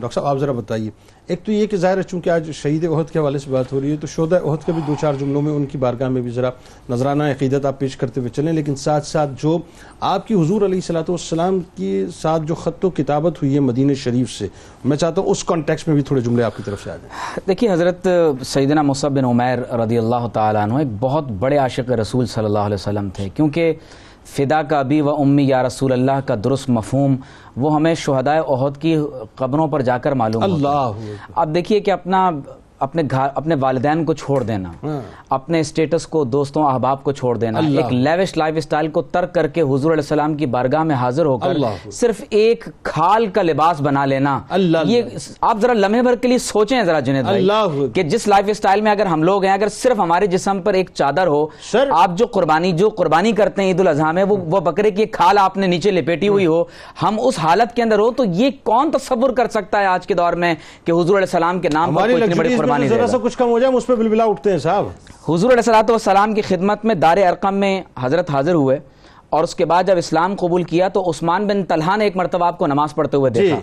Doctor صاحب، آپ ذرا بتائیے۔ ایک تو یہ کہ ظاہر ہے چونکہ آج شہید عہد کے حوالے سے بات ہو رہی ہے، تو شہدہ عہد کے بھی دو چار جملوں میں ان کی بارگاہ میں بھی ذرا نظرانہ عقیدت آپ پیش کرتے ہوئے چلیں۔ لیکن ساتھ ساتھ جو آپ کی حضور علیہ صلاۃ والسلام کی ساتھ جو خط و کتابت ہوئی ہے مدینہ شریف سے، میں چاہتا ہوں اس کانٹیکس میں بھی تھوڑے جملے آپ کی طرف سے آ جائیں۔ دیکھیے حضرت سیدنا مصعب بن عمیر رضی اللہ تعالیٰ عنہ ایک بہت بڑے عاشق رسول صلی اللہ علیہ وسلم تھے، کیونکہ فدا کا ابی و امی یا رسول اللہ کا درست مفہوم وہ ہمیں شہدائے عہد کی قبروں پر جا کر معلوم اللہ اب دیکھیے کہ اپنا اپنے گھر اپنے والدین کو چھوڑ دینا ہاں۔ اپنے اسٹیٹس کو دوستوں احباب کو چھوڑ دینا۔ ایک لیوش لائف اسٹائل کو ترک کر کے حضور علیہ السلام کی بارگاہ میں حاضر ہو کر صرف ایک کھال کا لباس بنا لینا۔ یہ آپ ذرا لمحے بھر کے لیے سوچیں ذرا جنید بھائی کہ جس لائف اسٹائل میں اگر ہم لوگ ہیں اگر صرف ہمارے جسم پر ایک چادر ہو آپ جو قربانی جو قربانی کرتے ہیں عید الاضحیٰ میں وہ وہ بکرے کی کھال آپ نے نیچے لپیٹی ہوئی ہو ہم اس حالت کے اندر ہو تو یہ کون تصور کر سکتا ہے آج کے دور میں کہ حضور علیہ السلام کے نام پر قربانی ذرا سا کچھ کم ہو جائے ہم اس پہ بلبلا اٹھتے ہیں صاحب۔ حضور علیہ السلام والسلام کی خدمت میں دار ارقم میں حضرت حاضر ہوئے اور اس کے بعد جب اسلام قبول کیا تو عثمان بن طلحہ نے ایک مرتبہ آپ کو نماز پڑھتے ہوئے دیکھا۔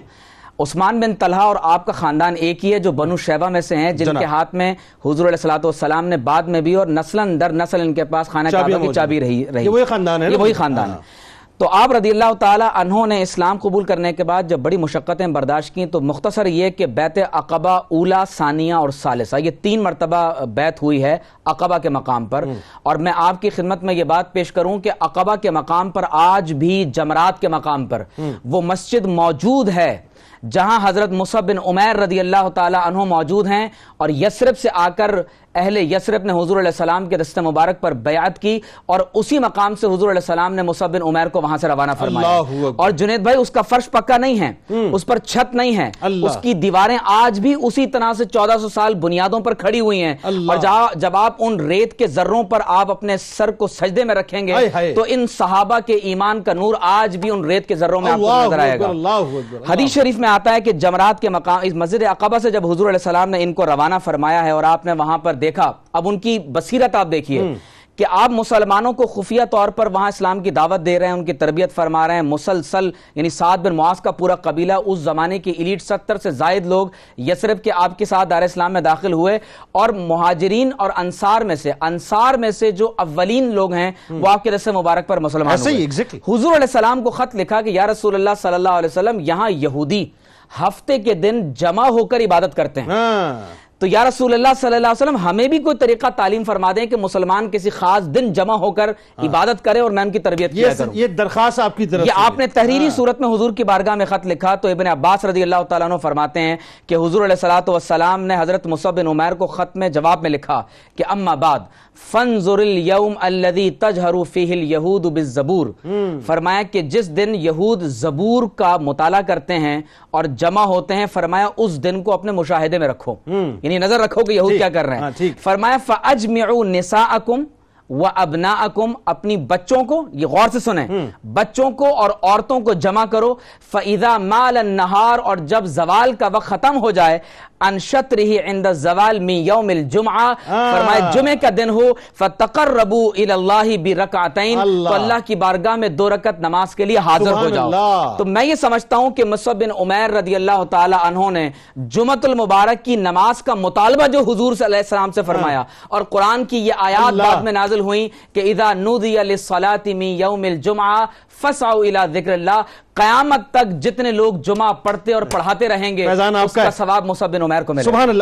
عثمان بن طلحہ اور آپ کا خاندان ایک ہی ہے جو بنو شیبہ میں سے ہیں جن کے ہاتھ میں حضور علیہ والسلام نے بعد میں بھی اور نسلاً در نسل ان کے پاس خانہ کعبہ کی چابی۔ رہی رہی۔ یہ وہی خاندان ہے وہی خاندان ہاں۔ ہے تو آپ رضی اللہ تعالی عنہ نے اسلام قبول کرنے کے بعد جب بڑی مشقتیں برداشت کی تو مختصر یہ کہ بیت عقبہ اولا ثانیہ اور ثالثہ یہ تین مرتبہ بیت ہوئی ہے عقبہ کے مقام پر۔ اور میں آپ کی خدمت میں یہ بات پیش کروں کہ عقبہ کے مقام پر آج بھی جمرات کے مقام پر وہ مسجد موجود ہے جہاں حضرت مصعب بن عمیر رضی اللہ تعالی عنہ موجود ہیں اور یسرب سے آ کر اہل یسرب نے حضور علیہ السلام کے رسط مبارک پر بیعت کی اور اسی مقام سے حضور علیہ السلام نے مصعب بن عمیر کو وہاں سے روانہ فرمایا۔ اور جنید بھائی اس کا فرش پکا نہیں ہے اس پر چھت نہیں ہے۔ اس کی دیواریں آج بھی اسی طرح سے چودہ سو سال بنیادوں پر کھڑی ہوئی ہیں۔ اور جب آپ ان ریت کے ذروں پر آپ اپنے سر کو سجدے میں رکھیں گے۔ تو ان صحابہ کے ایمان کا نور آج بھی ان ریت کے ذروں میں آپ کو نظر آئے گا۔ حدیث شریف میں آتا ہے کہ جمرات کے مقام اس مسجد عقبہ سے جب حضور علیہ السلام نے ان کو روانہ فرمایا ہے اور آپ نے وہاں پر دیکھا اب ان کی بصیرت آپ دیکھیے کہ آپ مسلمانوں کو خفیہ طور پر وہاں اسلام کی دعوت دے رہے ہیں ان کی تربیت فرما رہے ہیں۔ مسلسل یعنی سعد بن معاذ کا پورا قبیلہ اس زمانے کی ایلیٹ ستر سے زائد لوگ یسرب کے آپ کے ساتھ دار اسلام میں داخل ہوئے۔ اور مہاجرین اور انصار میں سے انصار میں سے جو اولین لوگ ہیں وہ آپ کے رس مبارک پر مسلمان ہوئے۔ ایگزیکٹلی حضور علیہ السلام کو خط لکھا کہ یا رسول اللہ صلی اللہ علیہ وسلم یہاں یہودی ہفتے کے دن جمع ہو کر عبادت کرتے ہیں۔ ہاں۔ تو یا رسول اللہ صلی اللہ علیہ وسلم ہمیں بھی کوئی طریقہ تعلیم فرما دیں کہ مسلمان کسی خاص دن جمع ہو کر عبادت کرے اور میں ان کی تربیت کیا کروں۔ یہ درخواست آپ کی طرف یہ آپ نے۔ تحریری صورت میں حضور کی بارگاہ میں خط لکھا تو ابن عباس رضی اللہ تعالیٰ عنہ فرماتے ہیں کہ حضور علیہ الصلوۃ والسلام نے حضرت مصعب بن عمیر کو خط میں جواب میں لکھا کہ اما بعد فانظر اليوم الذي تجهر فيه اليهود بالزبور۔ فرمایا کہ جس دن یہود زبور کا مطالعہ کرتے ہیں اور جمع ہوتے ہیں فرمایا اس دن کو اپنے مشاہدے میں رکھو۔ یعنی نظر رکھو کہ یہود کیا کر رہے ہاں، ہیں ٹھیک۔ فرمایا فاجمعوا نساءکم و ابناءکم اپنی بچوں کو یہ غور سے سنیں بچوں کو اور عورتوں کو جمع کرو فاذا مال النہار اور جب زوال کا وقت ختم ہو جائے انشط رہی عند الزوال من یوم الجمعہ. فرمایا جمعے کا دن ہو فتقربوا الى اللہ. برکعتین تو اللہ کی بارگاہ میں دو رکعت نماز کے لیے حاضر ہو جاؤ. اللہ. تو میں یہ سمجھتا ہوں کہ مصعب بن عمیر رضی اللہ تعالی عنہ نے جمعت المبارک کی نماز کا مطالبہ جو حضور صلی اللہ علیہ السلام سے فرمایا. اور قرآن کی یہ آیات بعد میں نازل ہوئیں کہ اذا نودی للصلاة من یوم الجمعہ فسعوا الى ذکر اللہ. قیامت تک جتنے لوگ جمعہ پڑھتے اور پڑھاتے رہیں گے اس کا۔ ثواب مصعب بن عمیر کو ملے سبحان اللہ۔